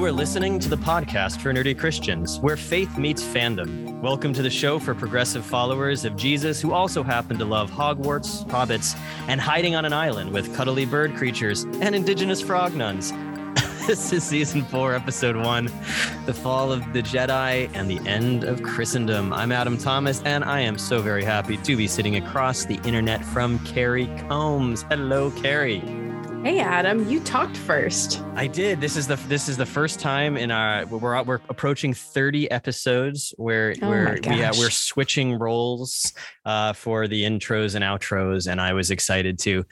You are listening to the podcast for nerdy Christians, where faith meets fandom. Welcome to the show for progressive followers of Jesus who also happen to love Hogwarts, hobbits, and hiding on an island with cuddly bird creatures and indigenous frog nuns. this is season four, episode one The Fall of the Jedi and the End of Christendom. I'm Adam Thomas, and I am so very happy to be sitting across the internet from Carrie Combs. Hello, Carrie. Hey Adam, you talked first. I did. This is the this is the first time in our we're we're approaching 30 episodes where Oh where we, uh, we're switching roles uh, for the intros and outros, and I was excited to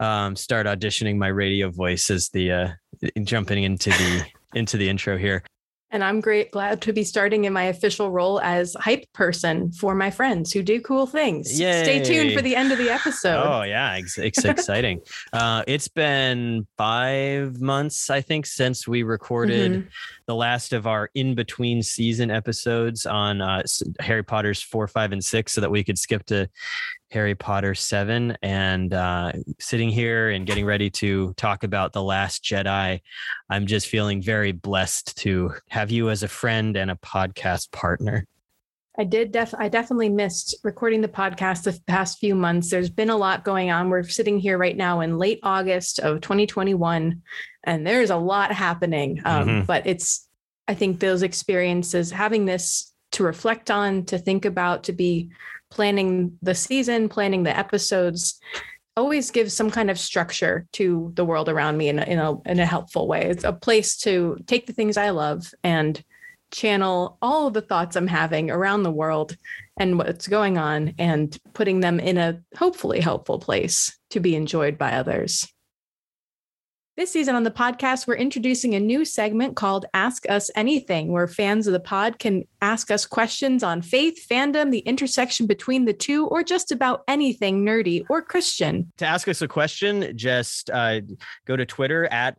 um, start auditioning my radio voice as the uh, jumping into the into the intro here. And I'm great glad to be starting in my official role as hype person for my friends who do cool things. Stay tuned for the end of the episode. Oh yeah, it's, it's exciting. uh, it's been five months, I think, since we recorded Mhm. The last of our in between season episodes on uh, Harry Potter's four, five, and six, so that we could skip to Harry Potter seven. And uh, sitting here and getting ready to talk about the Last Jedi, I'm just feeling very blessed to have you as a friend and a podcast partner. I did def I definitely missed recording the podcast the past few months. There's been a lot going on. We're sitting here right now in late August of 2021, and there's a lot happening. Um, Mhm. But it's I think those experiences, having this to reflect on, to think about, to be planning the season, planning the episodes, always gives some kind of structure to the world around me in a, in a in a helpful way. It's a place to take the things I love and channel all of the thoughts I'm having around the world and what's going on and putting them in a hopefully helpful place to be enjoyed by others. This season on the podcast, we're introducing a new segment called Ask Us Anything, where fans of the pod can ask us questions on faith, fandom, the intersection between the two, or just about anything nerdy or Christian. To ask us a question, just uh, go to Twitter at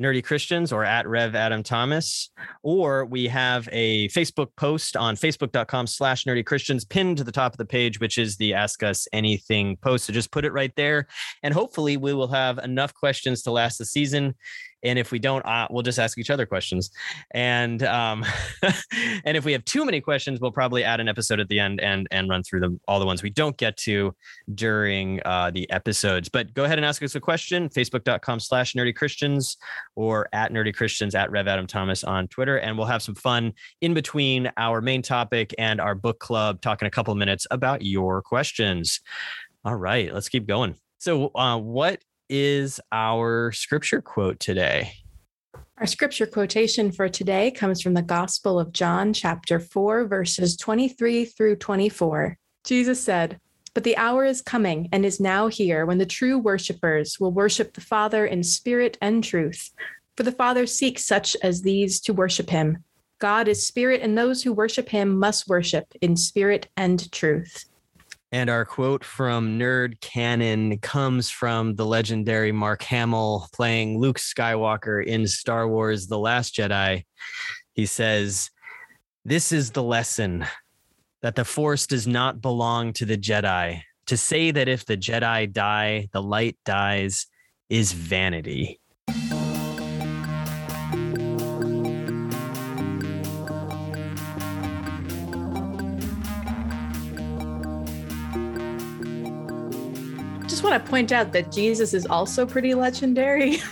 Nerdy Christians or at Rev Adam Thomas, or we have a Facebook post on facebook.com slash nerdy Christians pinned to the top of the page, which is the Ask Us Anything post. So just put it right there. And hopefully we will have enough questions to last the season. And if we don't, uh, we'll just ask each other questions. And um, and if we have too many questions, we'll probably add an episode at the end and and run through them all the ones we don't get to during uh, the episodes. But go ahead and ask us a question. Facebook.com slash nerdy Christians or at nerdy Christians at Rev Adam Thomas on Twitter. And we'll have some fun in between our main topic and our book club, talking a couple minutes about your questions. All right, let's keep going. So, uh, what is our scripture quote today? Our scripture quotation for today comes from the Gospel of John, chapter 4, verses 23 through 24. Jesus said, But the hour is coming and is now here when the true worshipers will worship the Father in spirit and truth. For the Father seeks such as these to worship him. God is spirit, and those who worship him must worship in spirit and truth. And our quote from Nerd Canon comes from the legendary Mark Hamill playing Luke Skywalker in Star Wars The Last Jedi. He says, This is the lesson that the Force does not belong to the Jedi. To say that if the Jedi die, the light dies is vanity. Want to point out that Jesus is also pretty legendary,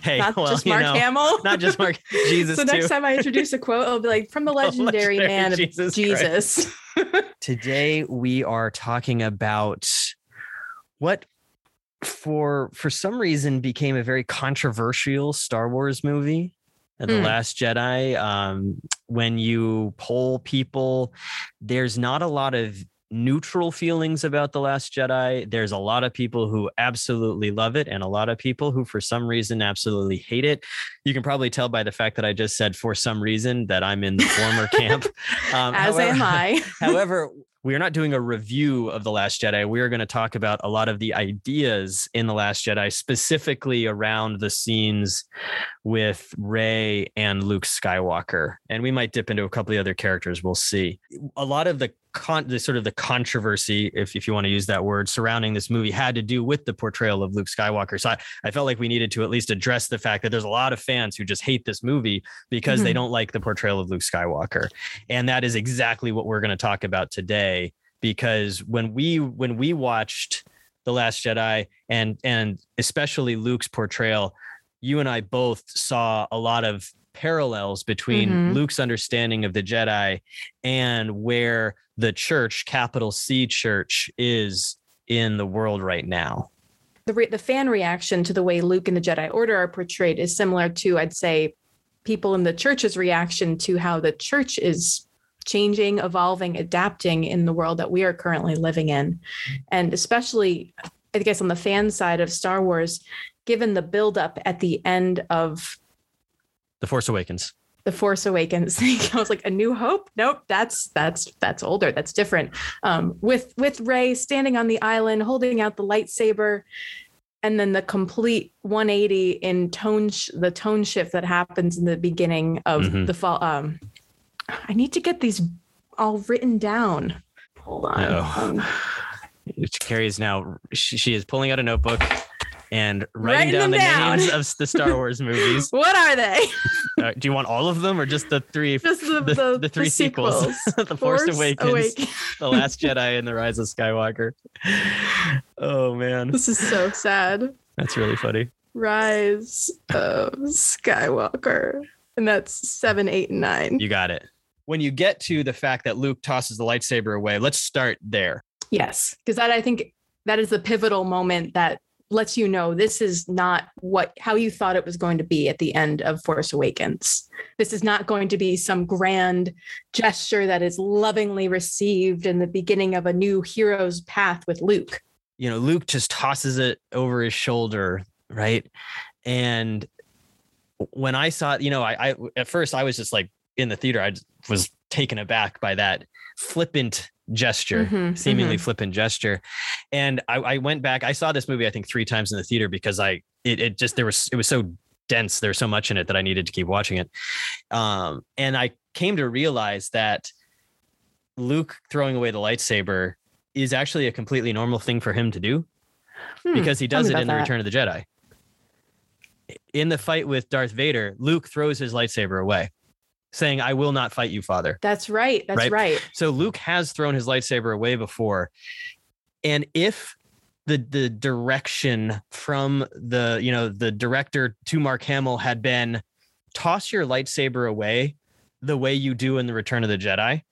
Hey, not well, just you Mark know, Hamill. not just Mark, Jesus so too. next time I introduce a quote, I'll be like, from the legendary, legendary man of Jesus Jesus. today we are talking about what for for some reason became a very controversial Star Wars movie. uh, The Hmm. Last Jedi. Um, when you poll people, there's not a lot of neutral feelings about The Last Jedi. There's a lot of people who absolutely love it, and a lot of people who, for some reason, absolutely hate it. You can probably tell by the fact that I just said, for some reason, that I'm in the former camp. Um, As however- am I. However, we are not doing a review of The Last Jedi. We are going to talk about a lot of the ideas in The Last Jedi, specifically around the scenes with Rey and Luke Skywalker. And we might dip into a couple of the other characters. We'll see. A lot of the con the sort of the controversy, if if you want to use that word, surrounding this movie had to do with the portrayal of Luke Skywalker. So I, I felt like we needed to at least address the fact that there's a lot of fans who just hate this movie because mm-hmm. they don't like the portrayal of Luke Skywalker. And that is exactly what we're going to talk about today. Because when we when we watched The Last Jedi and and especially Luke's portrayal, you and I both saw a lot of parallels between mm-hmm. Luke's understanding of the Jedi and where the church, capital C church, is in the world right now. The, re- the fan reaction to the way Luke and the Jedi Order are portrayed is similar to, I'd say, people in the church's reaction to how the church is changing, evolving, adapting in the world that we are currently living in. And especially, I guess, on the fan side of Star Wars, given the buildup at the end of The Force Awakens. The Force Awakens. I was like, A New Hope? Nope, that's that's that's older. That's different. Um, with with Rey standing on the island, holding out the lightsaber, and then the complete 180 in tone, sh- the tone shift that happens in the beginning of mm-hmm. the fall. Um, I need to get these all written down. Hold on. Um, Carrie is now she, she is pulling out a notebook and writing, down the down. names of the Star Wars movies. what are they? Uh, do you want all of them or just the three? Just the, the, the, the three the sequels: The Force, Force Awakens, Awakens, The Last Jedi, and The Rise of Skywalker. Oh man, this is so sad. That's really funny. Rise of Skywalker, and that's seven, eight, and nine. You got it. When you get to the fact that Luke tosses the lightsaber away, let's start there. Yes, because that I think that is the pivotal moment that lets you know this is not what how you thought it was going to be at the end of Force Awakens. This is not going to be some grand gesture that is lovingly received in the beginning of a new hero's path with Luke. You know, Luke just tosses it over his shoulder, right? And when I saw you know, I, I at first I was just like in the theater, I was taken aback by that flippant gesture, mm-hmm, seemingly mm-hmm. flippant gesture. And I, I, went back. I saw this movie I think three times in the theater because I it, it just there was it was so dense. There's so much in it that I needed to keep watching it. Um, and I came to realize that Luke throwing away the lightsaber is actually a completely normal thing for him to do hmm, because he does it in the Return of the Jedi. In the fight with Darth Vader, Luke throws his lightsaber away saying, I will not fight you, father. That's right. That's right. right. So Luke has thrown his lightsaber away before. And if the the direction from the, you know, the director to Mark Hamill had been toss your lightsaber away the way you do in the Return of the Jedi,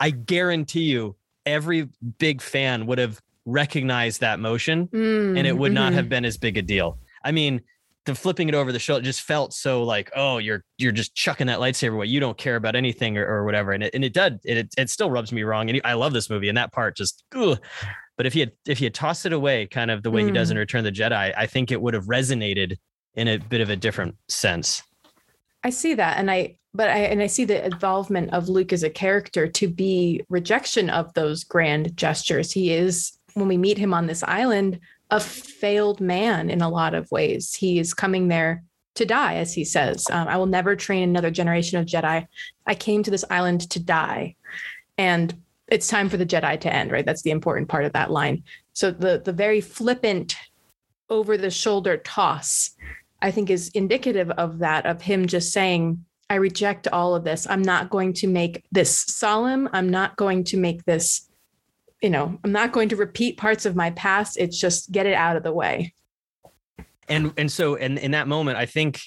I guarantee you every big fan would have recognized that motion mm, and it would mm-hmm. not have been as big a deal. I mean, the flipping it over the shoulder just felt so like oh you're you're just chucking that lightsaber away you don't care about anything or, or whatever and it and it did it, it still rubs me wrong and I love this movie and that part just ugh. but if he had if he had tossed it away kind of the way mm. he does in hmm. Return of the Jedi I think it would have resonated in a bit of a different sense I see that and I but I and I see the involvement of Luke as a character to be rejection of those grand gestures he is when we meet him on this island a failed man in a lot of ways. He is coming there to die, as he says. Um, I will never train another generation of Jedi. I came to this island to die. And it's time for the Jedi to end, right? That's the important part of that line. So the the very flippant over the shoulder toss, I think is indicative of that, of him just saying, I reject all of this. I'm not going to make this solemn. I'm not going to make this you know, I'm not going to repeat parts of my past. It's just get it out of the way. And and so and in that moment, I think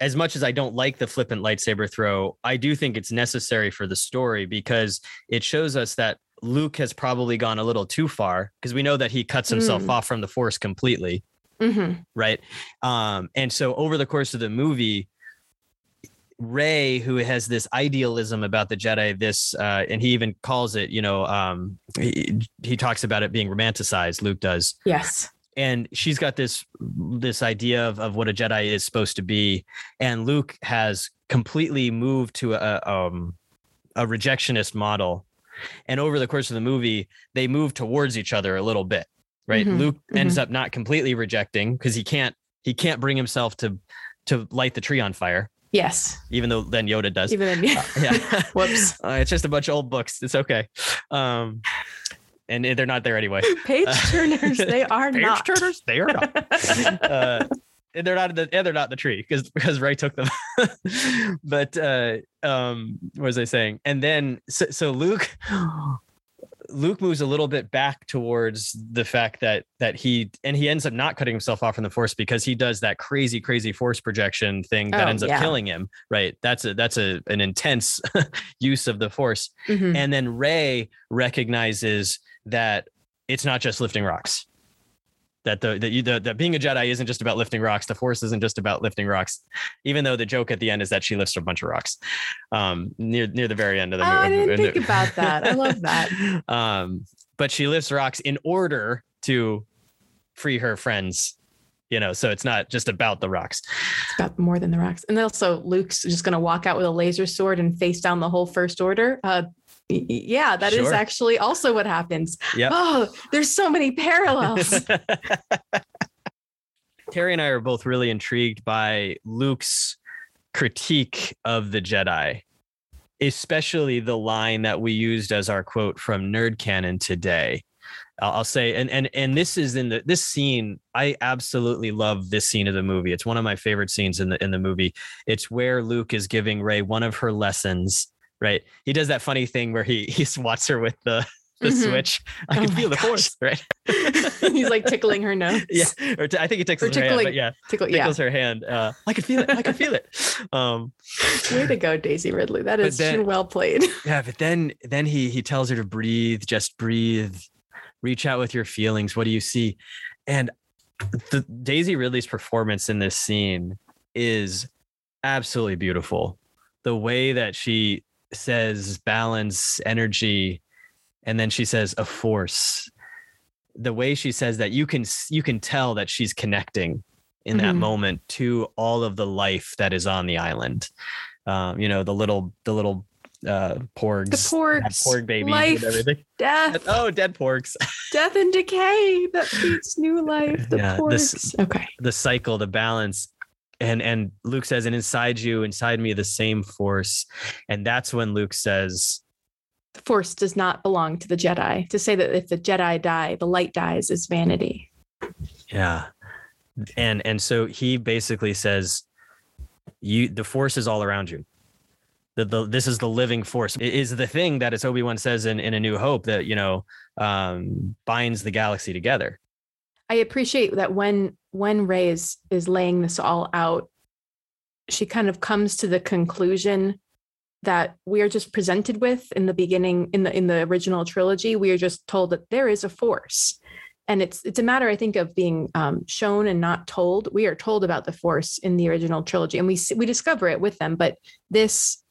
as much as I don't like the flippant lightsaber throw, I do think it's necessary for the story because it shows us that Luke has probably gone a little too far because we know that he cuts himself mm. off from the Force completely. Mm-hmm. Right. Um, and so over the course of the movie, Rey, who has this idealism about the Jedi, this, uh, and he even calls it, you know, um, he, he talks about it being romanticized. Luke does. Yes. And she's got this this idea of, of what a Jedi is supposed to be, and Luke has completely moved to a um, a rejectionist model. And over the course of the movie, they move towards each other a little bit, right? Mm-hmm. Luke ends mm-hmm. up not completely rejecting because he can't he can't bring himself to to light the tree on fire Yes. even though then Yoda does. Even then, yeah. yeah. Whoops. Uh, it's just a bunch of old books. It's okay. Um, and they're not there anyway. Page turners, they are Page not. Page turners, they are not. uh, and they're not in the and they're not in the tree because because Rey took them. but uh, um, what was I saying? And then so, so Luke. Luke moves a little bit back towards the fact that that he and he ends up not cutting himself off from the force because he does that crazy crazy force projection thing that Oh, ends up yeah. killing him right that's a that's a an intense use of the force Mhm. and then Rey recognizes that it's not just lifting rocks. That the that you the, that being a Jedi isn't just about lifting rocks. The Force isn't just about lifting rocks. Even though the joke at the end is that she lifts a bunch of rocks, um, near near the very end of the Oh, I movie. didn't think about that. I love that. Um, but she lifts rocks in order to free her friends. You know, so it's not just about the rocks. It's about more than the rocks. And also, Luke's just going to walk out with a laser sword and face down the whole First Order. Uh, yeah, that is Sure. actually also what happens. Yep. Oh, there's so many parallels. Terry and I are both really intrigued by Luke's critique of the Jedi, especially the line that we used as our quote from Nerd Canon today. I'll I'll say, and and and this is in the this scene. I absolutely love this scene of the movie. It's one of my favorite scenes in the in the movie. It's where Luke is giving Rey one of her lessons. Right, he does that funny thing where he he swats her with the the Mhm. switch. I Oh can feel the gosh. force. Right. He's like tickling her nose. yeah, or t- I think he tickles her hand, but yeah, Tickle, yeah. tickles her hand. Uh, I can feel it. I can feel it. Um, Way to go, Daisy Ridley. That is then- well played. yeah, but then then he he tells her to breathe, just breathe, reach out with your feelings. What do you see? And the Daisy Ridley's performance in this scene is absolutely beautiful. The way that she says balance, energy, and then she says a force. The way she says that you can you can tell that she's connecting in that Mhm. moment to all of the life that is on the island. Um, you know, the little the little uh porgs, The porgs, porg babies life, and everything. Death, Oh, dead porgs. death and decay that feeds new life. The Yeah, porgs. this- okay. the cycle, the balance. And and Luke says, and inside you, inside me, the same force. And that's when Luke says, The force does not belong to the Jedi. To say that if the Jedi die, the light dies is vanity. Yeah. And and so he basically says, you the force is all around you. The, the, this is the living force. It is the thing that as Obi-Wan says in, in A New Hope that, you know, um, binds the galaxy together. I appreciate that when when Rey is is laying this all out, she kind of comes to the conclusion that we are just presented with in the beginning in the in the original trilogy. We are just told that there is a force, and it's it's a matter, I think, of being um, shown and not told. We are told about the force in the original trilogy, and we we discover it with them. But this,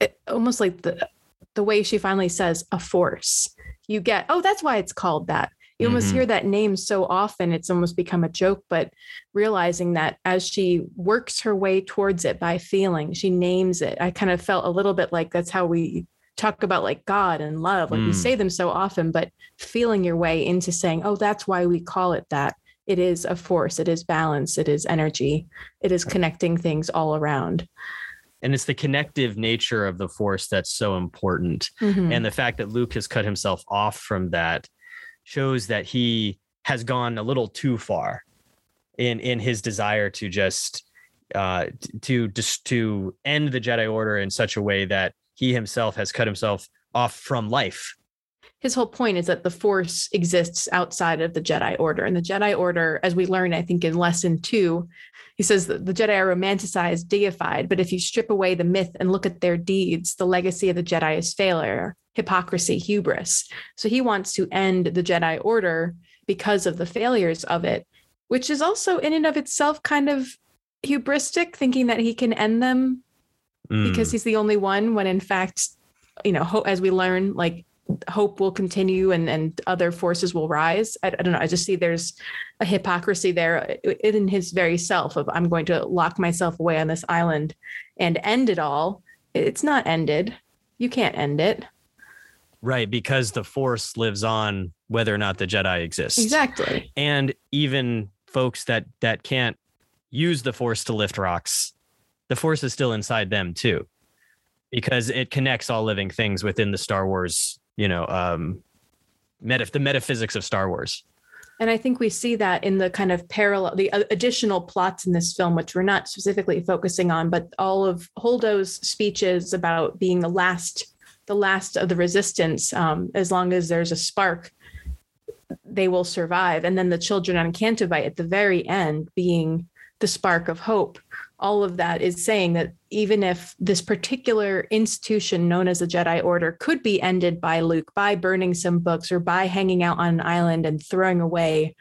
it, almost like the the way she finally says a force, you get oh that's why it's called that you almost Mhm. hear that name so often it's almost become a joke but realizing that as she works her way towards it by feeling she names it i kind of felt a little bit like that's how we talk about like god and love like we Mm. say them so often but feeling your way into saying oh that's why we call it that it is a force it is balance it is energy it is connecting things all around And it's the connective nature of the force that's so important. Mhm. and the fact that Luke has cut himself off from that shows that he has gone a little too far in in his desire to just uh to just to end the Jedi Order in such a way that he himself has cut himself off from life. His whole point is that the force exists outside of the Jedi Order. And the Jedi Order, as we learn, I think in lesson two, he says that the Jedi are romanticized, deified, but if you strip away the myth and look at their deeds, the legacy of the Jedi is failure, hypocrisy, hubris. So he wants to end the Jedi Order because of the failures of it, which is also in and of itself kind of hubristic, thinking that he can end them because Mm, he's the only one when in fact you know as we learn like hope will continue and and other forces will rise. I, I don't know. I just see there's a hypocrisy there uh, in his very self of i'm going to lock myself away on this island and end it all. It's not ended. You can't end it. Right, because the force lives on whether or not the Jedi exists. exactly. And even folks that that can't use the force to lift rocks the force is still inside them too because it connects all living things within the star wars you know um meta- the metaphysics of star wars And I think we see that in the kind of parallel, the uh, additional plots in this film, which we're not specifically focusing on, but all of Holdo's speeches about being the last, the last of the resistance. Um, as long as there's a spark, they will survive. And then the children on Canto Bight at the very end being the spark of hope. All of that is saying that even if this particular institution known as the Jedi Order could be ended by Luke by burning some books or by hanging out on an island and throwing away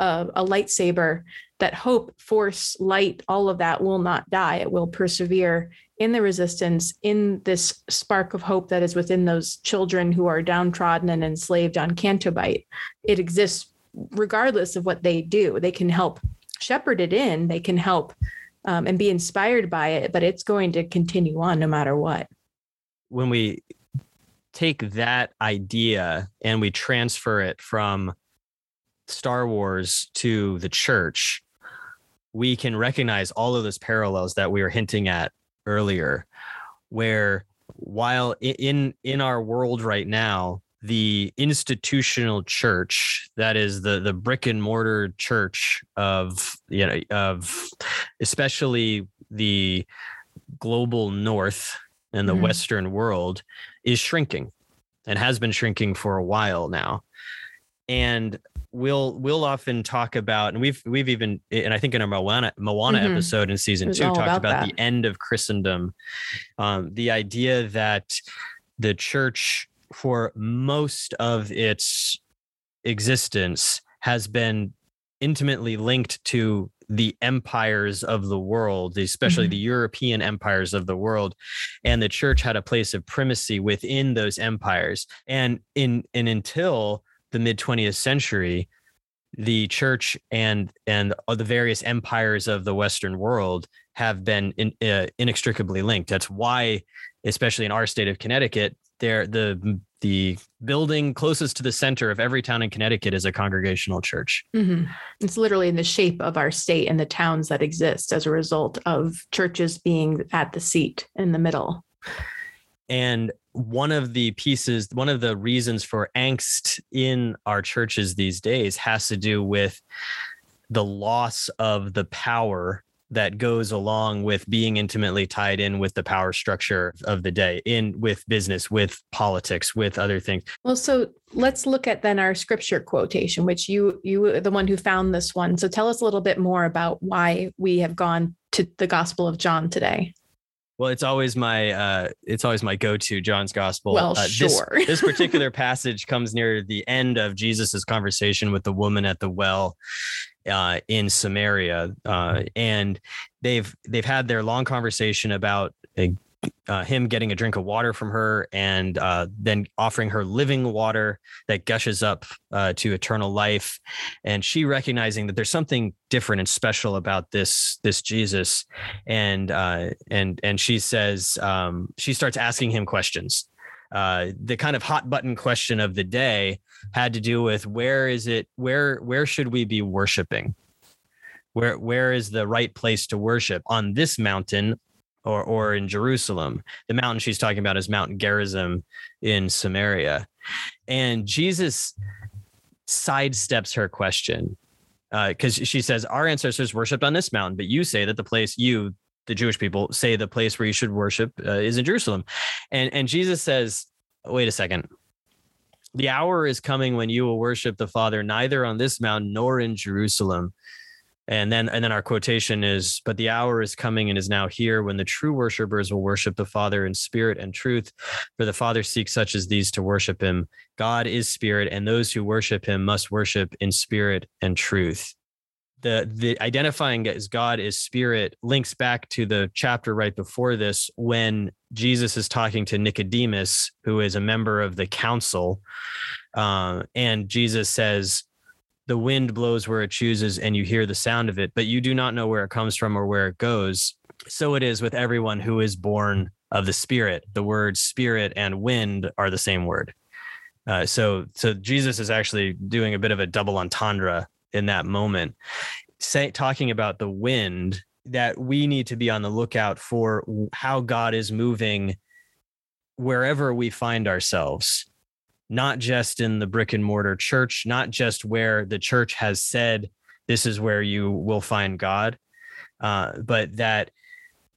a, a lightsaber, that hope, force, light, all of that will not die. It will persevere in the resistance, in this spark of hope that is within those children who are downtrodden and enslaved on Canto Bight. It exists regardless of what they do. They can help shepherd it in, they can help um, and be inspired by it, but it's going to continue on no matter what. when we take that idea and we transfer it from Star Wars to the church, we can recognize all of those parallels that we were hinting at earlier, where while in in our world right now, the institutional church, that is the the brick and mortar church of you know of especially the global north and the Mhm. western world is shrinking and has been shrinking for a while now and we'll we'll often talk about and we've we've even and i think in our moana moana Mhm. episode in season two talked about about, the end of christendom um, the idea that the church for most of its existence has been intimately linked to the empires of the world, especially Mhm. the European empires of the world, and the church had a place of primacy within those empires. And in and until the mid 20th century, the church and and the various empires of the Western world have been in, uh, inextricably linked. That's why, especially in our state of Connecticut, there the the building closest to the center of every town in Connecticut is a congregational church. Mhm. It's literally in the shape of our state and the towns that exist as a result of churches being at the seat in the middle. And one of the pieces, one of the reasons for angst in our churches these days has to do with the loss of the power that goes along with being intimately tied in with the power structure of the day in with business with politics with other things Well, so let's look at then our scripture quotation, which you you were the one who found this one. So tell us a little bit more about why we have gone to the Gospel of John today. well it's always my uh it's always my go-to john's gospel Well, uh, this- sure. this particular passage comes near the end of Jesus's conversation with the woman at the well uh, in Samaria, uh, and they've they've had their long conversation about uh, uh, him getting a drink of water from her, and uh, then offering her living water that gushes up uh, to eternal life, and she recognizing that there's something different and special about this this Jesus, and uh, and and she says um, she starts asking him questions. Uh, the kind of hot button question of the day had to do with where is it where where should we be worshiping? Where where is the right place to worship? On this mountain or or in Jerusalem? The mountain she's talking about is Mount Gerizim in Samaria. And Jesus sidesteps her question because she says our ancestors worshipped on this mountain but you say that the place you the Jewish people say the place where you should worship uh, is in Jerusalem. And and Jesus says, wait a second. The hour is coming when you will worship the Father neither on this mountain nor in Jerusalem. And then and then our quotation is, but the hour is coming and is now here when the true worshipers will worship the Father in spirit and truth, for the Father seeks such as these to worship him. God is spirit, and those who worship him must worship in spirit and truth the the identifying as God is spirit links back to the chapter right before this when Jesus is talking to Nicodemus, who is a member of the council, uh, and Jesus says, "The wind blows where it chooses, and you hear the sound of it, but you do not know where it comes from or where it goes. So it is with everyone who is born of the Spirit. The words spirit and wind are the same word." Uh, so, so Jesus is actually doing a bit of a double entendre in that moment say talking about the wind that we need to be on the lookout for how God is moving wherever we find ourselves, not just in the brick and mortar church, not just where the church has said this is where you will find God, uh, but that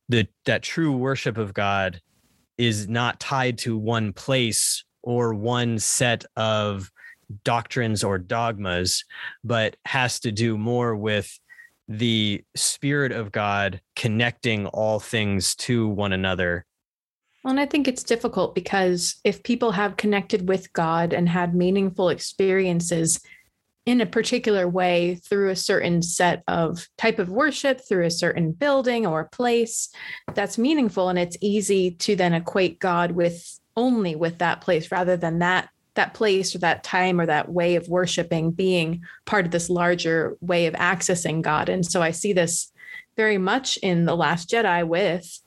the that true worship of God is not tied to one place or one set of doctrines or dogmas, but has to do more with the spirit of God connecting all things to one another. Well, and I think it's difficult because if people have connected with God and had meaningful experiences in a particular way through a certain set of type of worship, through a certain building or place, that's meaningful. And it's easy to then equate God with only with that place rather than that that place or that time or that way of worshiping being part of this larger way of accessing God. And so I see this very much in The Last Jedi with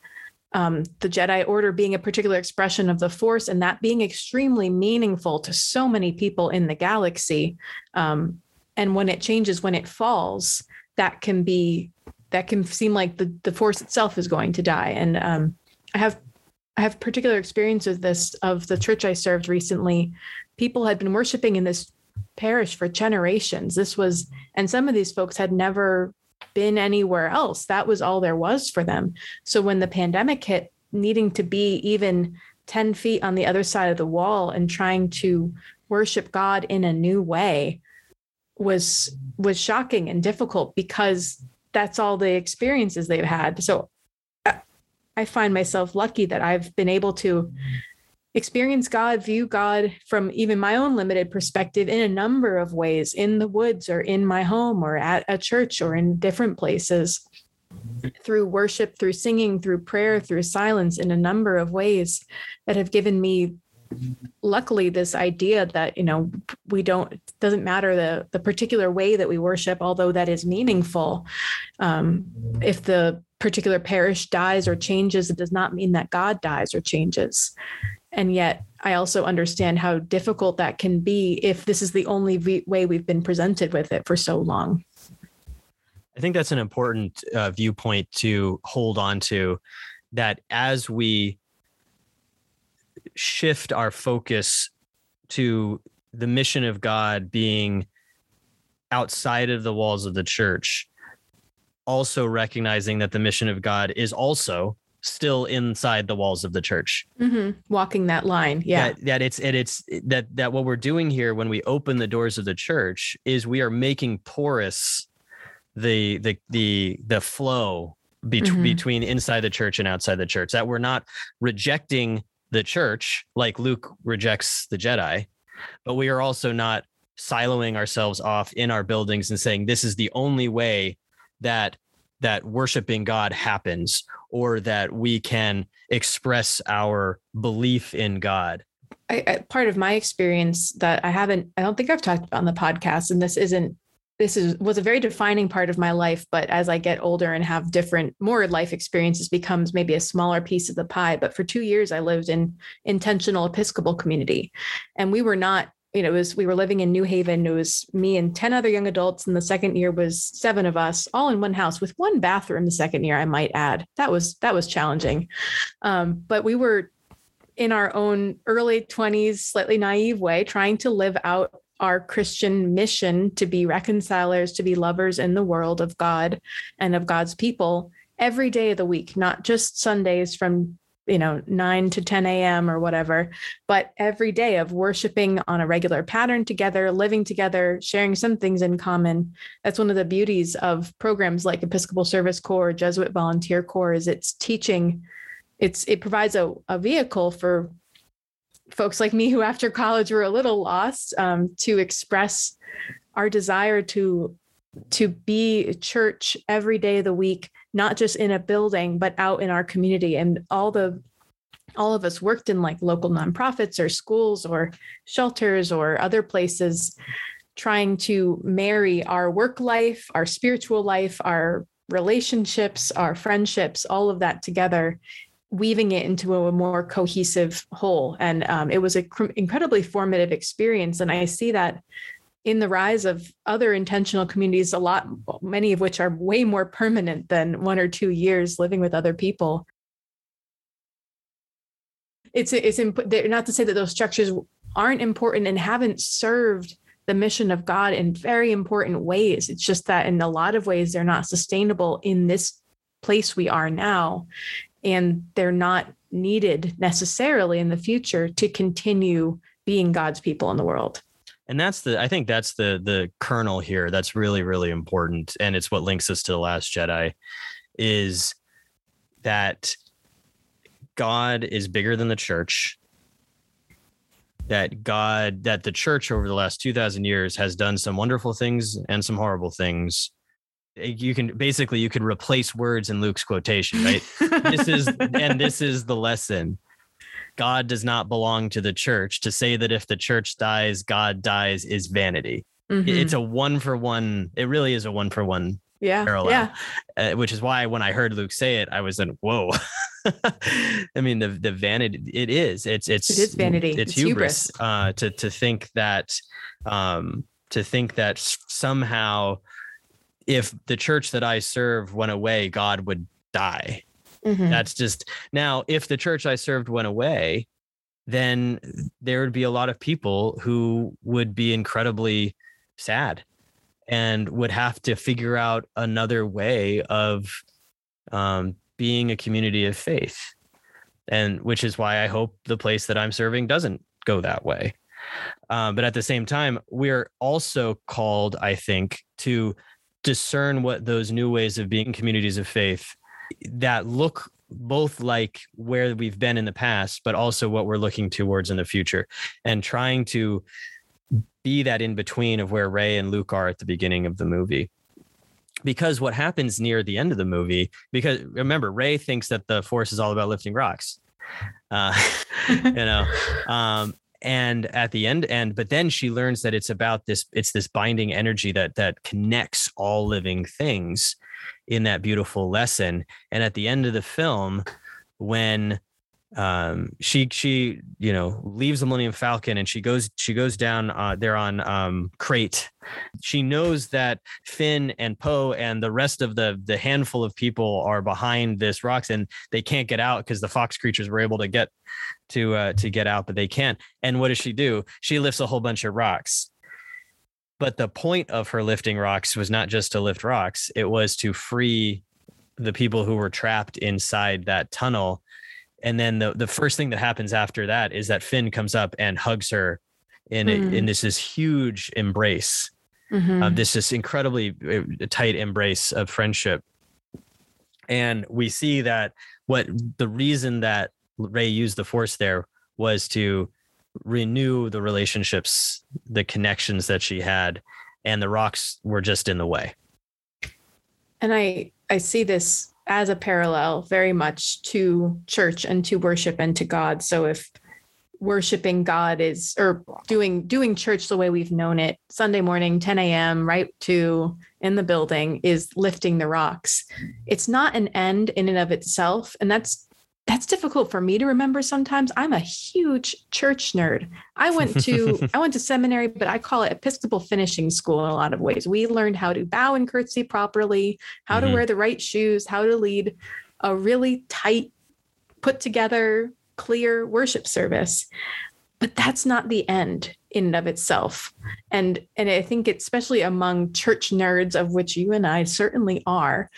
um, the Jedi Order being a particular expression of the Force and that being extremely meaningful to so many people in the galaxy. Um, and when it changes, when it falls, that can be that can seem like the the Force itself is going to die. And um, I have I have particular experience with this of the church I served recently. People had been worshiping in this parish for generations. This was, and some of these folks had never been anywhere else. That was all there was for them. So when the pandemic hit, needing to be even 10 feet on the other side of the wall and trying to worship God in a new way was was shocking and difficult because that's all the experiences they've had. So I find myself lucky that I've been able to experience God, view God from even my own limited perspective in a number of ways in the woods or in my home or at a church or in different places through worship, through singing, through prayer, through silence in a number of ways that have given me luckily this idea that you know we don't doesn't matter the the particular way that we worship although that is meaningful um, if the particular parish dies or changes, it does not mean that God dies or changes. And yet, I also understand how difficult that can be if this is the only way we've been presented with it for so long. I think that's an important uh, viewpoint to hold on to that as we shift our focus to the mission of God being outside of the walls of the church, also recognizing that the mission of God is also still inside the walls of the church. Mm-hmm. Walking that line, yeah. That, that it's and it's that that what we're doing here when we open the doors of the church is we are making porous the the the the flow be- mm-hmm. between inside the church and outside the church. That we're not rejecting the church like Luke rejects the Jedi, but we are also not siloing ourselves off in our buildings and saying this is the only way that that worshiping God happens or that we can express our belief in God. I, I, part of my experience that I haven't, I don't think I've talked about on the podcast, and this isn't, this is was a very defining part of my life. But as I get older and have different, more life experiences, becomes maybe a smaller piece of the pie. But for two years, I lived in intentional Episcopal community, and we were not you know, it was we were living in New Haven. It was me and 10 other young adults. And the second year was seven of us all in one house with one bathroom the second year, I might add. That was that was challenging. Um, but we were in our own early 20s, slightly naive way, trying to live out our Christian mission to be reconcilers, to be lovers in the world of God and of God's people every day of the week, not just Sundays from you know 9 to 10 a.m or whatever but every day of worshiping on a regular pattern together living together sharing some things in common. That's one of the beauties of programs like episcopal service corps jesuit volunteer corps is it's teaching it's it provides a, a vehicle for folks like me who after college were a little lost um, to express our desire to to be church every day of the week not just in a building but out in our community. And all the all of us worked in like local nonprofits or schools or shelters or other places trying to marry our work life our spiritual life our relationships our friendships all of that together weaving it into a more cohesive whole. And um, it was an cr- incredibly formative experience. And i see that in the rise of other intentional communities, a lot, many of which are way more permanent than one or two years living with other people. It's it's imp- not to say that those structures aren't important and haven't served the mission of God in very important ways. It's just that in a lot of ways they're not sustainable in this place we are now, and they're not needed necessarily in the future to continue being God's people in the world and that's the i think that's the the kernel here that's really really important and it's what links us to the last jedi is that god is bigger than the church that god that the church over the last 2000 years has done some wonderful things and some horrible things. Eh, you can basically you could replace words in luke's quotation right? This is and this is the lesson God does not belong to the church. To say that if the church dies, God dies is vanity. Mm-hmm. It's a one for one. It really is a one for one yeah, parallel. Yeah. Uh, which is why when I heard Luke say it, I was in whoa. I mean the the vanity it is. It's it's it is vanity. It's, it's hubris, hubris. Uh, to to think that um, to think that somehow if the church that I serve went away, God would die. Mm-hmm. That's just now, if the church I served went away, then there would be a lot of people who would be incredibly sad and would have to figure out another way of um, being a community of faith. And which is why I hope the place that I'm serving doesn't go that way. Um, but at the same time, we're also called, I think, to discern what those new ways of being communities of faith that look both like where we've been in the past, but also what we're looking towards in the future and trying to be that in between of where Rey and Luke are at the beginning of the movie. Because what happens near the end of the movie, because remember, Rey thinks that the force is all about lifting rocks. Uh, you know, um, and at the end and but then she learns that it's about this it's this binding energy that that connects all living things in that beautiful lesson. And at the end of the film, when um she she you know leaves the millennium falcon and she goes she goes down uh there on um Crait she knows that finn and poe and the rest of the the handful of people are behind this rocks and they can't get out because the fox creatures were able to get to uh to get out but they can't. And what does she do? She lifts a whole bunch of rocks. But the point of her lifting rocks was not just to lift rocks, it was to free the people who were trapped inside that tunnel. And then the, the first thing that happens after that is that Finn comes up and hugs her in mm. in this this huge embrace. Mm-hmm. Uh, this this incredibly uh, tight embrace of friendship. And we see that what the reason that Rey used the force there was to renew the relationships, the connections that she had, and the rocks were just in the way. And I I see this as a parallel very much to church and to worship and to God. So if worshiping God is or doing doing church the way we've known it, Sunday morning, 10 a.m., right to in the building is lifting the rocks. It's not an end in and of itself. And that's that's difficult for me to remember sometimes. I'm a huge church nerd. I went to i went to seminary but i call it episcopal finishing school in a lot of ways. We learned how to bow and curtsy properly how mm-hmm. to wear the right shoes how to lead a really tight put together clear worship service. But that's not the end in and of itself. And and i think especially among church nerds of which you and i certainly are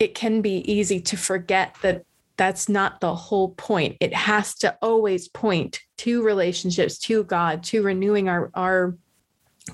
it can be easy to forget that that's not the whole point. It has to always point to relationships, to God, to renewing our our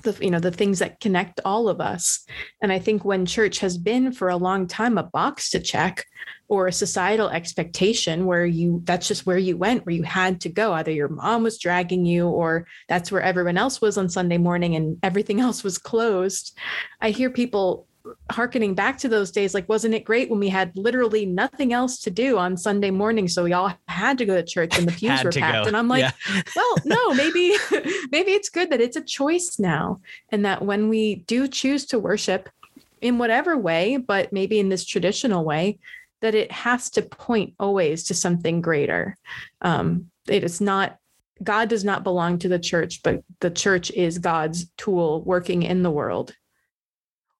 the you know the things that connect all of us. And I think when church has been for a long time a box to check or a societal expectation where you that's just where you went where you had to go either your mom was dragging you or that's where everyone else was on Sunday morning and everything else was closed. I hear people harkening back to those days like wasn't it great when we had literally nothing else to do on sunday morning so we all had to go to church and the pews were packed go. and i'm like yeah. well no maybe maybe it's good that it's a choice now and that when we do choose to worship in whatever way but maybe in this traditional way that it has to point always to something greater um, it is not God does not belong to the church, but the church is God's tool working in the world.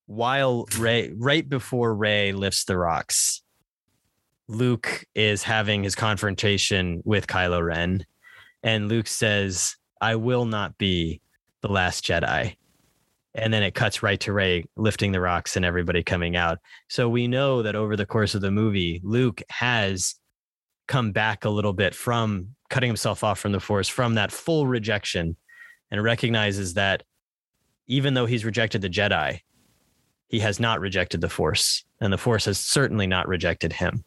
While Rey, right before Rey lifts the rocks, Luke is having his confrontation with Kylo Ren, and Luke says, "I will not be the last Jedi." And then it cuts right to Rey lifting the rocks and everybody coming out. So we know that over the course of the movie, Luke has come back a little bit from cutting himself off from the Force, from that full rejection, and recognizes that even though he's rejected the Jedi, he has not rejected the Force, and the Force has certainly not rejected him.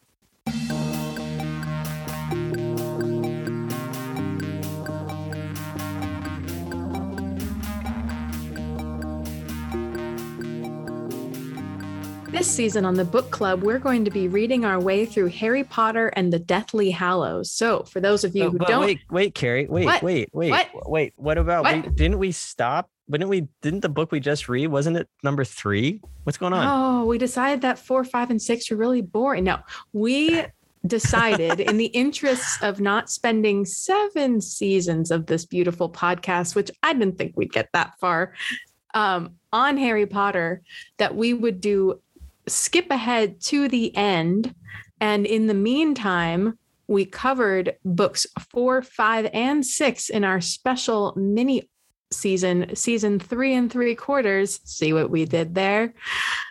This season on the book club, we're going to be reading our way through Harry Potter and the Deathly Hallows. So, for those of you Oh, who but don't, wait, wait, Carrie, wait, What? wait, wait, What? wait. What about? What? We, didn't we stop? Didn't we? Didn't the book we just read? Wasn't it number three? What's going on? oh, we decided that four, five, and six are really boring. No, we decided, in the interests of not spending seven seasons of this beautiful podcast, which I didn't think we'd get that far, um, on Harry Potter, that we would do skip ahead to the end. And in the meantime, we covered books four, five, and six in our special mini season, season three and three quarters. See what we did there?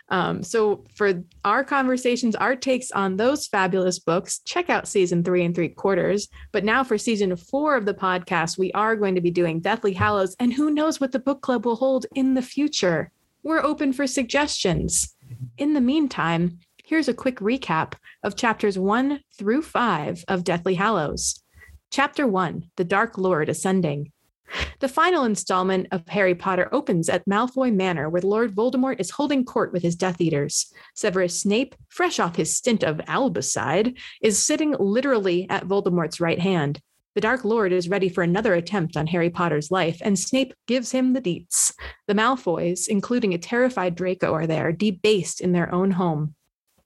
Um, so, for our conversations, our takes on those fabulous books, check out season three and three quarters. But now, for season four of the podcast, we are going to be doing Deathly Hallows, and who knows what the book club will hold in the future. We're open for suggestions. In the meantime, here's a quick recap of chapters one through five of Deathly Hallows. Chapter one The Dark Lord Ascending. The final installment of Harry Potter opens at Malfoy Manor, where Lord Voldemort is holding court with his Death Eaters. Severus Snape, fresh off his stint of Albicide, is sitting literally at Voldemort's right hand. The Dark Lord is ready for another attempt on Harry Potter's life, and Snape gives him the deets. The Malfoys, including a terrified Draco, are there, debased in their own home.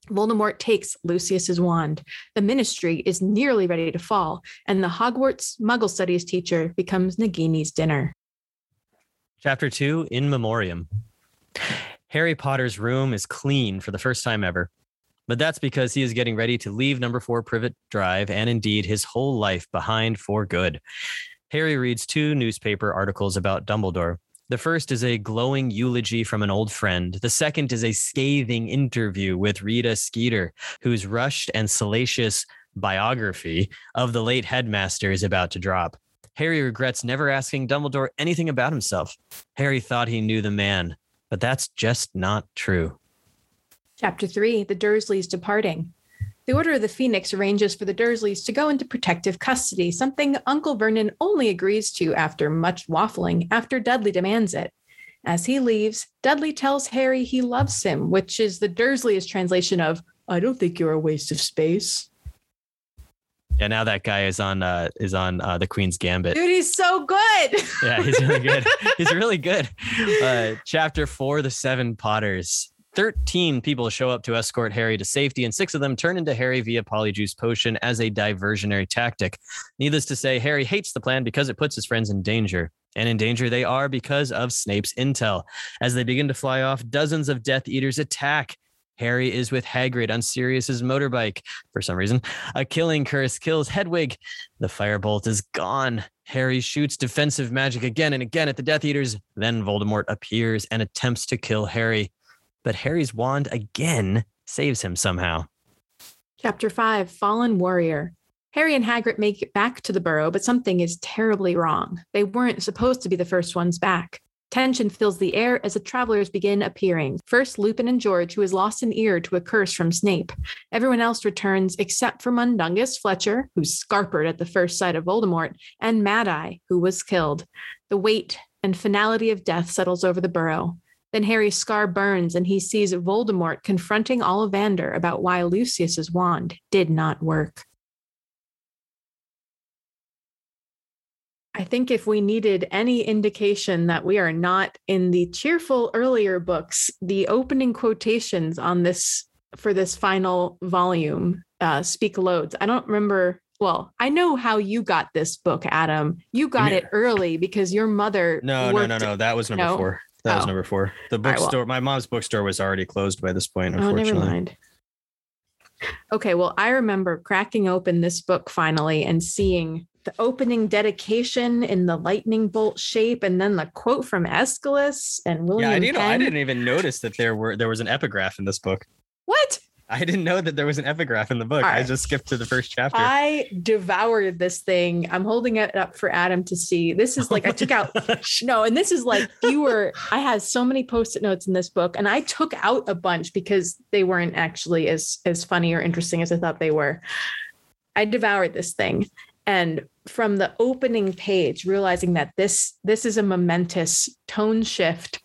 Voldemort takes Lucius's wand. The ministry is nearly ready to fall, and the Hogwarts Muggle Studies teacher becomes Nagini's dinner. Chapter two, In Memoriam. Harry Potter's room is clean for the first time ever, but that's because he is getting ready to leave number four Privet Drive and indeed his whole life behind for good. Harry reads two newspaper articles about Dumbledore. The first is a glowing eulogy from an old friend. The second is a scathing interview with Rita Skeeter, whose rushed and salacious biography of the late headmaster is about to drop. Harry regrets never asking Dumbledore anything about himself. Harry thought he knew the man, but that's just not true. Chapter 3 The Dursleys Departing. The Order of the Phoenix arranges for the Dursleys to go into protective custody, something Uncle Vernon only agrees to after much waffling, after Dudley demands it. As he leaves, Dudley tells Harry he loves him, which is the Dursleys' translation of, I don't think you're a waste of space. Yeah, now that guy is on uh, is on uh, the Queen's Gambit. Dude, he's so good. Yeah, he's really good. he's really good. Uh, chapter four: The Seven Potters. Thirteen people show up to escort Harry to safety, and six of them turn into Harry via Polyjuice potion as a diversionary tactic. Needless to say, Harry hates the plan because it puts his friends in danger. And in danger they are because of Snape's intel. As they begin to fly off, dozens of Death Eaters attack. Harry is with Hagrid on Sirius's motorbike. For some reason, a killing curse kills Hedwig. The firebolt is gone. Harry shoots defensive magic again and again at the Death Eaters. Then Voldemort appears and attempts to kill Harry. But Harry's wand again saves him somehow. Chapter 5 Fallen Warrior. Harry and Hagrid make it back to the burrow, but something is terribly wrong. They weren't supposed to be the first ones back. Tension fills the air as the travelers begin appearing. First, Lupin and George, who has lost an ear to a curse from Snape. Everyone else returns except for Mundungus Fletcher, who's scarpered at the first sight of Voldemort, and Mad Eye, who was killed. The weight and finality of death settles over the burrow. Then Harry's scar burns and he sees Voldemort confronting Ollivander about why Lucius's wand did not work. I think if we needed any indication that we are not in the cheerful earlier books, the opening quotations on this for this final volume uh, speak loads. I don't remember. Well, I know how you got this book, Adam. You got mean- it early because your mother. No, no, worked- no, no. That was number four. That was Oh. number four. The right, well- bookstore, my mom's bookstore was already closed by this point, Oh, never unfortunately. mind. Okay, well, I remember cracking open this book finally and seeing the opening dedication in the lightning bolt shape, and then the quote from Aeschylus and William yeah, I didn't. I didn't even notice that there were there was an epigraph in this book. What? I didn't know that there was an epigraph in the book. All I just skipped to the first chapter. I devoured this thing. I'm holding it up for Adam to see. This is like I took out no, and this is like fewer. I had so many post-it notes in this book, and I took out a bunch because they weren't actually as as funny or interesting as I thought they were. I devoured this thing, and from the opening page, realizing that this this is a momentous tone shift.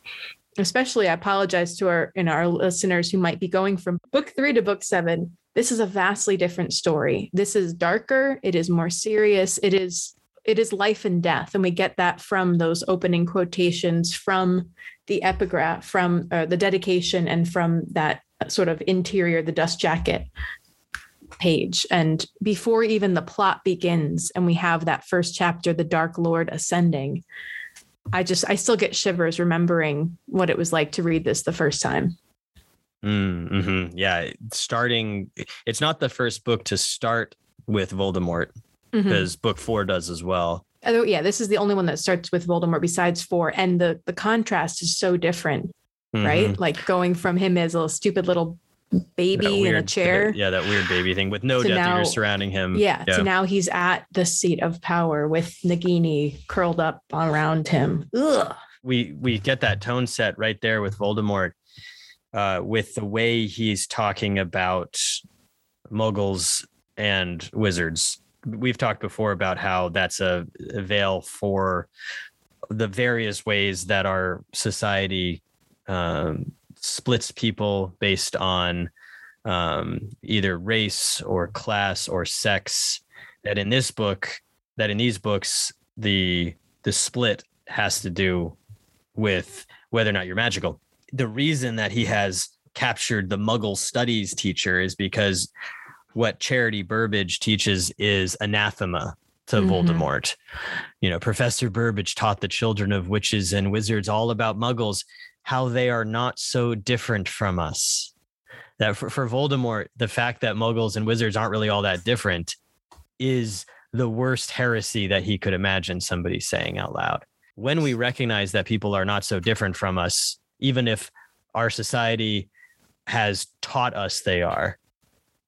Especially, I apologize to our know our listeners who might be going from book three to book seven. This is a vastly different story. This is darker. It is more serious. It is it is life and death and we get that from those opening quotations from the epigraph from uh, the dedication and from that sort of interior the dust jacket page and before even the plot begins and we have that first chapter the dark lord ascending i just i still get shivers remembering what it was like to read this the first time Mm, mhm. Yeah, starting. It's not the first book to start with Voldemort because book four does as well. Although, yeah this is the only one that starts with voldemort besides four and the the contrast is so different right? Mhm. Like going from him as a stupid little Baby in a weird- chair. Yeah, that weird baby thing with no To Death Eaters surrounding him. Yeah, So now he's at the seat of power with Nagini curled up around him. Ugh. we we get that tone set right there with Voldemort, uh, with the way he's talking about muggles and wizards. We've talked before about how that's a, a veil for the various ways that our society um, splits people based on um, either race or class or sex. That in this book, that in these books, the the split has to do with whether or not you're magical. The reason that he has captured the Muggle studies teacher is because what Charity Burbage teaches is anathema to Mhm. Voldemort. You know, Professor Burbage taught the children of witches and wizards all about Muggles, how they are not so different from us. That for, for Voldemort, the fact that Muggles and wizards aren't really all that different is the worst heresy that he could imagine somebody saying out loud. When we recognize that people are not so different from us, even if our society has taught us they are,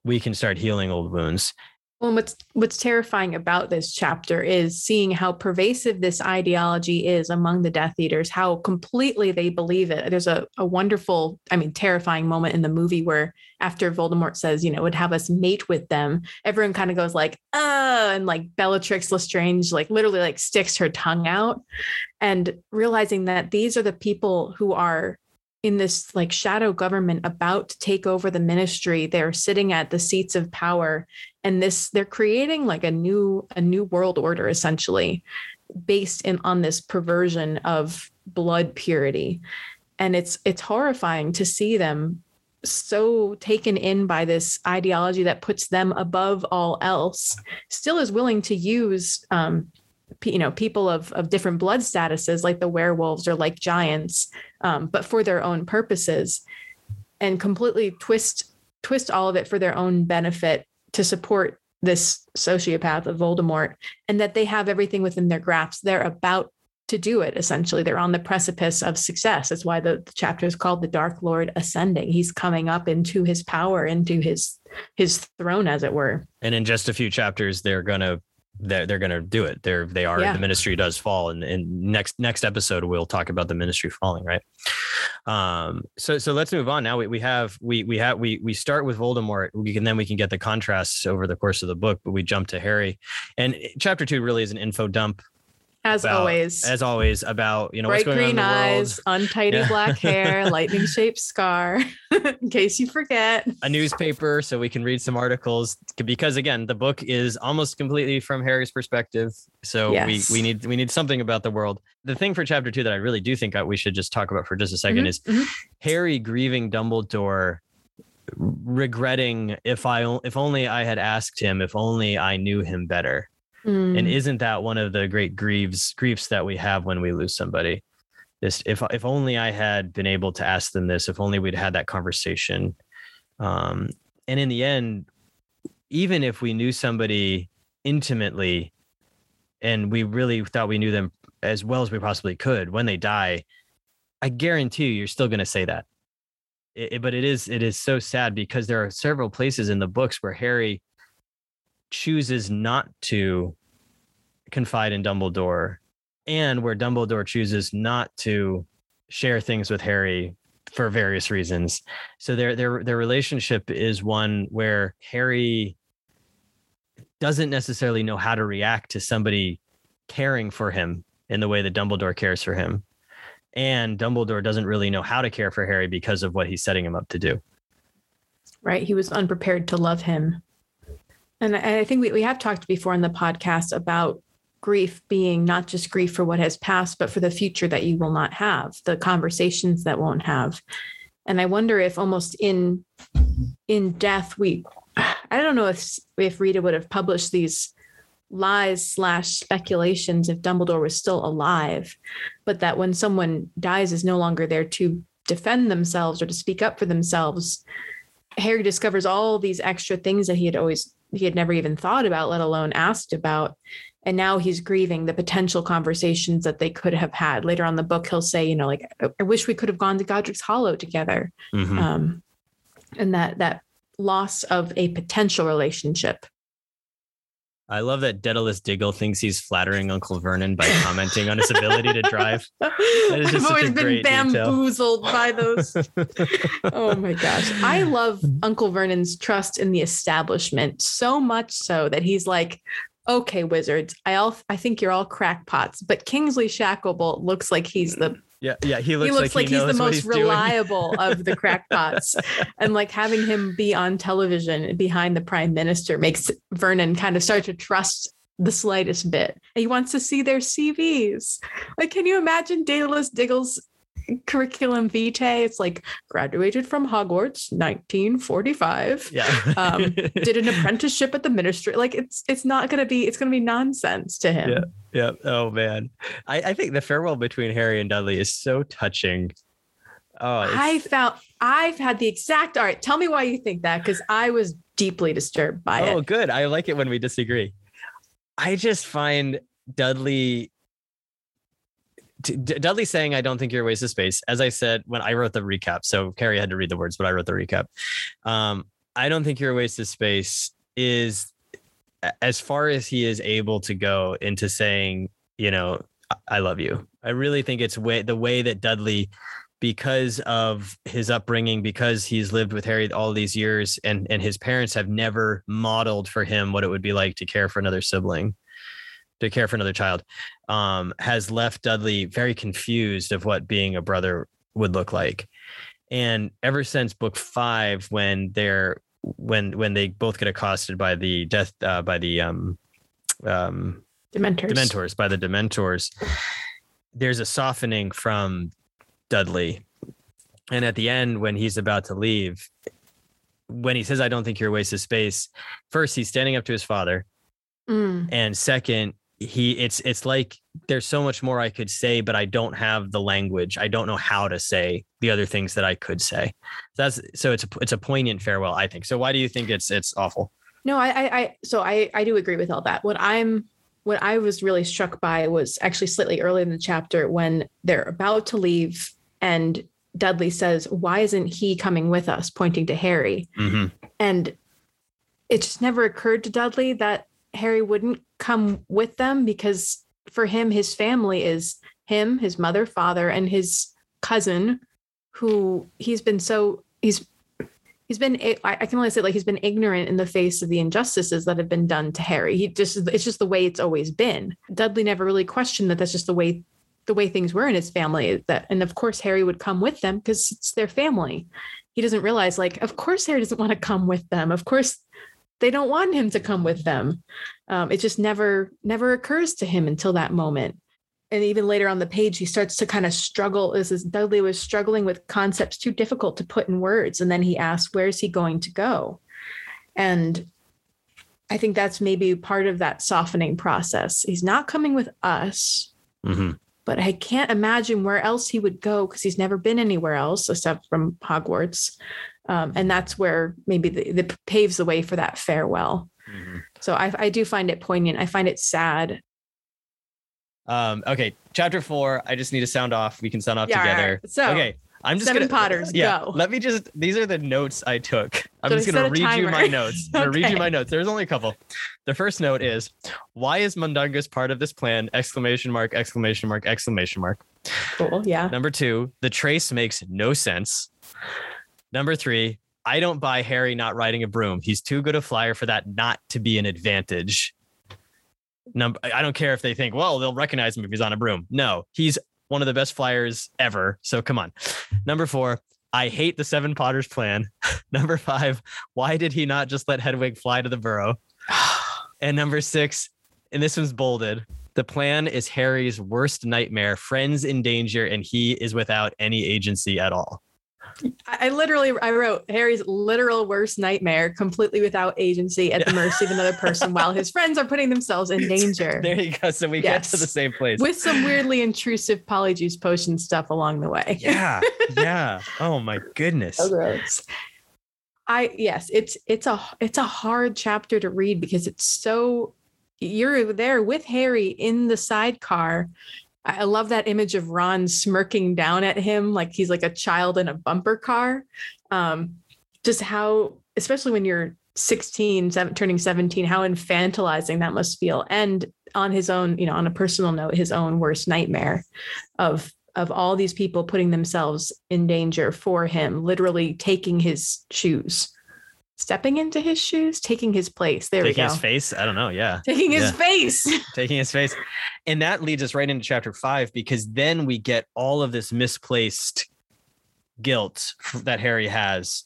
we can start healing old wounds. Well, and what's what's terrifying about this chapter is seeing how pervasive this ideology is among the Death Eaters, how completely they believe it. There's a, a wonderful, I mean, terrifying moment in the movie where after Voldemort says, you know, would have us mate with them, everyone kind of goes like, uh, and like Bellatrix Lestrange, like literally like sticks her tongue out. And realizing that these are the people who are in this like shadow government about to take over the ministry. They're sitting at the seats of power and this they're creating like a new a new world order essentially based in on this perversion of blood purity and it's it's horrifying to see them so taken in by this ideology that puts them above all else still is willing to use um you know people of of different blood statuses like the werewolves or like giants um, but for their own purposes and completely twist twist all of it for their own benefit to support this sociopath of Voldemort and that they have everything within their grasp. They're about to do it essentially. They're on the precipice of success. That's why the, the chapter is called The Dark Lord Ascending. He's coming up into his power, into his his throne, as it were. And in just a few chapters, they're gonna they're, they're gonna do it. They're they are Yeah. the ministry does fall. And in next next episode, we'll talk about the ministry falling, right? Um, so so let's move on now. We, we have we we have we we start with Voldemort. We can then we can get the contrasts over the course of the book, but we jump to Harry. And chapter two really is an info dump, As About- always. as always, about you know what's Bright going on in green eyes, untidy Yeah. black hair, lightning shaped scar, in case you forget. a newspaper so we can read some articles because again the book is almost completely from harry's perspective so Yes. we we need we need something about the world the thing for chapter two that i really do think that we should just talk about for just a 2nd Mhm, is mhm. harry grieving dumbledore regretting if I if only I had asked him, if only I knew him better. And Mm. isn't that one of the great griefs griefs that we have when we lose somebody? This if if only I had been able to ask them this, if only we'd had that conversation. Um, and in the end, even if we knew somebody intimately and we really thought we knew them as well as we possibly could, when they die, I guarantee you, you're still going to say that. It- it- but it is it is so sad because there are several places in the books where Harry chooses not to confide in Dumbledore, and where Dumbledore chooses not to share things with Harry for various reasons. So their their their relationship is one where Harry doesn't necessarily know how to react to somebody caring for him in the way that Dumbledore cares for him. And Dumbledore doesn't really know how to care for Harry because of what he's setting him up to do. right? He was unprepared to love him. And I think we, we have talked before in the podcast about grief being not just grief for what has passed, but for the future that you will not have, the conversations that won't have. And I wonder if almost in in death, we I don't know if if Rita would have published these lies slash speculations if Dumbledore was still alive, but that when someone dies is no longer there to defend themselves or to speak up for themselves, Harry discovers all these extra things that he had always he had never even thought about, let alone asked about. And now he's grieving the potential conversations that they could have had. Later on in the book, he'll say, you know, like, I, wish we could have gone to Godric's Hollow together. Mhm. Um, and that that loss of a potential relationship. I love that Daedalus Diggle thinks he's flattering Uncle Vernon by commenting on his ability to drive. is just I've always been great detail. bamboozled by those. oh my gosh. I love Uncle Vernon's trust in the establishment so much so that he's like, okay, wizards, I all I think you're all crackpots, but Kingsley Shacklebolt looks like he's the yeah, yeah. He looks, he looks like, he he's the most he's reliable of the crackpots. and like having him be on television behind the prime minister makes Vernon kind of start to trust the slightest bit. He wants to see their CVs. Like, can you imagine Daedalus Diggle's curriculum vitae? It's like graduated from Hogwarts, 1945. Yeah. Um, did an apprenticeship at the ministry. Like it's it's not gonna be it's gonna be nonsense to him. Yeah. yeah. Oh man. I, I think the farewell between Harry and Dudley is so touching. Oh, I found I've had the exact all right. Tell me why you think that because I was deeply disturbed by oh it. Oh, good. I like it when we disagree. I just find Dudley Dudley saying, I don't think you're a waste of space. As I said when I wrote the recap, so Carrie had to read the words, but I wrote the recap. Um, I don't think you're a waste of space is as far as he is able to go into saying, you know, "I- I love you. I really think it's way the way that Dudley, because of his upbringing, because he's lived with Harry all these years, and and his parents have never modeled for him what it would be like to care for another sibling, to care for another child, um, has left Dudley very confused of what being a brother would look like. And ever since book five, when they're when when they both get accosted by the death uh, by the um um Dementors. Dementors by the Dementors, there's a softening from Dudley. And at the end, when he's about to leave, when he says, I don't think you're a waste of space, first he's standing up to his father. Mm, And second, he it's it's like there's so much more I could say, but I don't have the language. I don't know how to say the other things that I could say. So That's so it's a it's a poignant farewell, I think. So why do you think it's it's awful? No, I, I, I, so I, I do agree with all that. What I'm, what I was really struck by was actually slightly early in the chapter when they're about to leave, and Dudley says, "Why isn't he coming with us?" Pointing to Harry, Mm-hmm. and it just never occurred to Dudley that Harry wouldn't come with them because for him, his family is him, his mother, father, and his cousin, who he's been so he's he's been I can only say like he's been ignorant in the face of the injustices that have been done to Harry. He just it's just the way it's always been. Dudley never really questioned that that's just the way the way things were in his family. That and of course Harry would come with them because it's their family. He doesn't realize like of course Harry doesn't want to come with them. Of course they don't want him to come with them. Um, it just never never occurs to him until that moment. and even later on the page, he starts to kind of struggle. This is Dudley was struggling with concepts too difficult to put in words. And then he asks, Where's he going to go? And I think that's maybe part of that softening process. He's not coming with us, Mm-hmm. but I can't imagine where else he would go because he's never been anywhere else except from Hogwarts. Um, and that's where maybe the, the paves the way for that farewell. Mm-hmm. So I, I do find it poignant. I find it sad. Um, okay, chapter four. I just need to sound off. We can sound off Yeah, together. right. So, okay, I'm just Seven gonna Potters, Yeah, go. let me just. These are the notes I took. I'm Should just gonna read you my timer? notes. I'm gonna read you my notes. There's only a couple. The first note is, "Why is Mundungus part of this plan?" Exclamation mark! Exclamation mark! Exclamation mark. Cool. Yeah. Number two, the trace makes no sense. Number three, I don't buy Harry not riding a broom. He's too good a flyer for that not to be an advantage. Number, I don't care if they think, well, they'll recognize him if he's on a broom. No, he's one of the best flyers ever. So come on. Number four, I hate the Seven Potters plan. number five, why did he not just let Hedwig fly to the burrow? and number six, and this one's bolded. The plan is Harry's worst nightmare, friends in danger, and he is without any agency at all. I I literally I wrote Harry's literal worst nightmare, completely without agency at the mercy of another person while his friends are putting themselves in danger. There you go. So we get to the same place. With some weirdly intrusive polyjuice potion stuff along the way. yeah. Yeah. Oh my goodness. So gross. I yes, it's it's a it's a hard chapter to read because it's so you're there with Harry in the sidecar. I love that image of Ron smirking down at him like he's like a child in a bumper car. Um, just how, especially when you're 16, seven, turning 17, how infantilizing that must feel. And on his own, you know, on a personal note, his own worst nightmare of of all these people putting themselves in danger for him, literally taking his shoes, stepping into his shoes, taking his place. There Taking we go. Taking his face. I don't know. Yeah. Taking his Yeah. face. Taking his face. And that leads us right into chapter five because then we get all of this misplaced guilt that Harry has.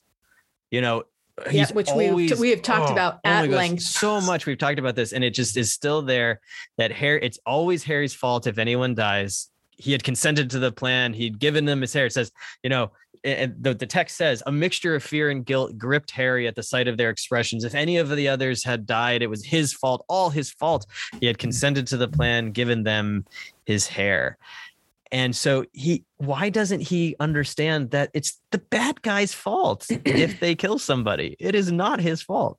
You know, Yeah, he's which always- we have talked oh, about oh at gosh, length. So much we've talked about this, and it just is still there. That Harry, it's always Harry's fault if anyone dies. He had consented to the plan. He'd given them his hair. It says, you know, and the, the text says a mixture of fear and guilt gripped Harry at the sight of their expressions. If any of the others had died, it was his fault, all his fault. He had consented to the plan, given them his hair. And so he, why doesn't he understand that it's the bad guy's fault if they kill somebody? It is not his fault.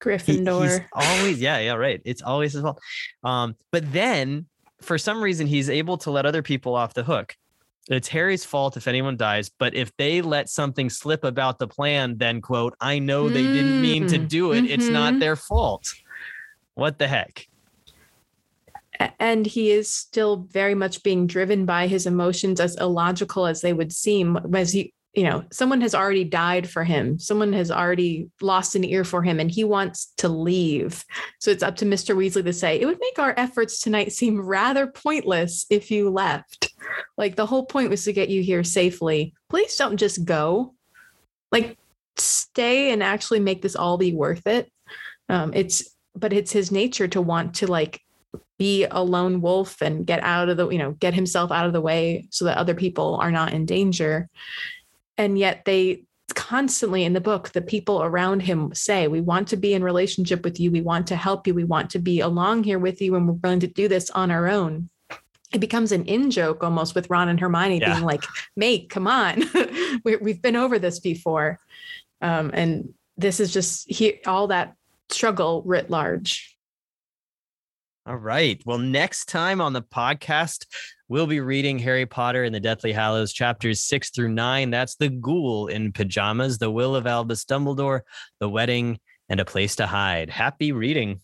He- Gryffindor. he's always, yeah, yeah, right. It's always his fault. Um, but then for some reason he's able to let other people off the hook. It's Harry's fault if anyone dies, but if they let something slip about the plan, then quote, I know they didn't mean to Mm, do it. It's not mhm. their fault. What the heck? And he is still very much being driven by his emotions as illogical as they would seem as he you know someone has already died for him. Someone has already lost an ear for him and he wants to leave. So it's up to mr weasley to say it would make our efforts tonight seem rather pointless if you left. Like the whole point was to get you here safely. Please don't just go. Like stay and actually make this all be worth it. Um it's but it's his nature to want to like be a lone wolf and get out of the you know get himself out of the way so that other people are not in danger and yet they constantly in the book the people around him say we want to be in relationship with you. We want to help you. We want to be along here with you and we're willing to do this on our own. It becomes an in joke almost with ron and hermione Yeah. being like mate come on. We, we've been over this before. Um, and this is just he, all that struggle writ large All right. Well, next time on the podcast, we'll be reading Harry Potter and the Deathly Hallows chapters six through nine. That's the ghoul in pajamas, the will of Albus Dumbledore, the wedding, and a place to hide. Happy reading.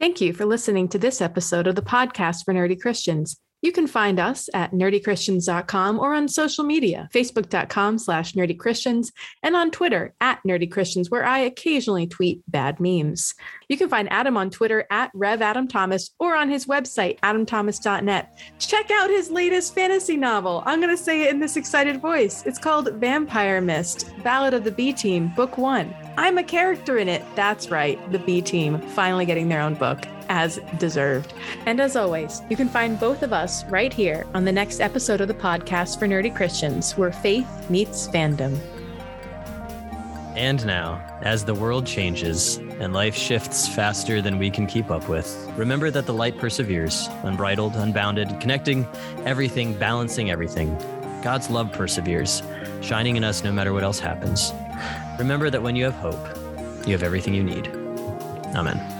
Thank you for listening to this episode of the podcast for Nerdy Christians. You can find us at nerdychristians.com or on social media, facebook.com slash nerdychristians, and on Twitter at nerdychristians, where I occasionally tweet bad memes. You can find Adam on Twitter at Rev Adam Thomas or on his website, adamthomas.net. Check out his latest fantasy novel. I'm going to say it in this excited voice. It's called Vampire Mist, Ballad of the B Team, Book One. I'm a character in it. That's right, the B Team, finally getting their own book. As deserved. And as always, you can find both of us right here on the next episode of the podcast for Nerdy Christians, where faith meets fandom. And now, as the world changes and life shifts faster than we can keep up with, remember that the light perseveres, unbridled, unbounded, connecting everything, balancing everything. God's love perseveres, shining in us no matter what else happens. Remember that when you have hope, you have everything you need. Amen.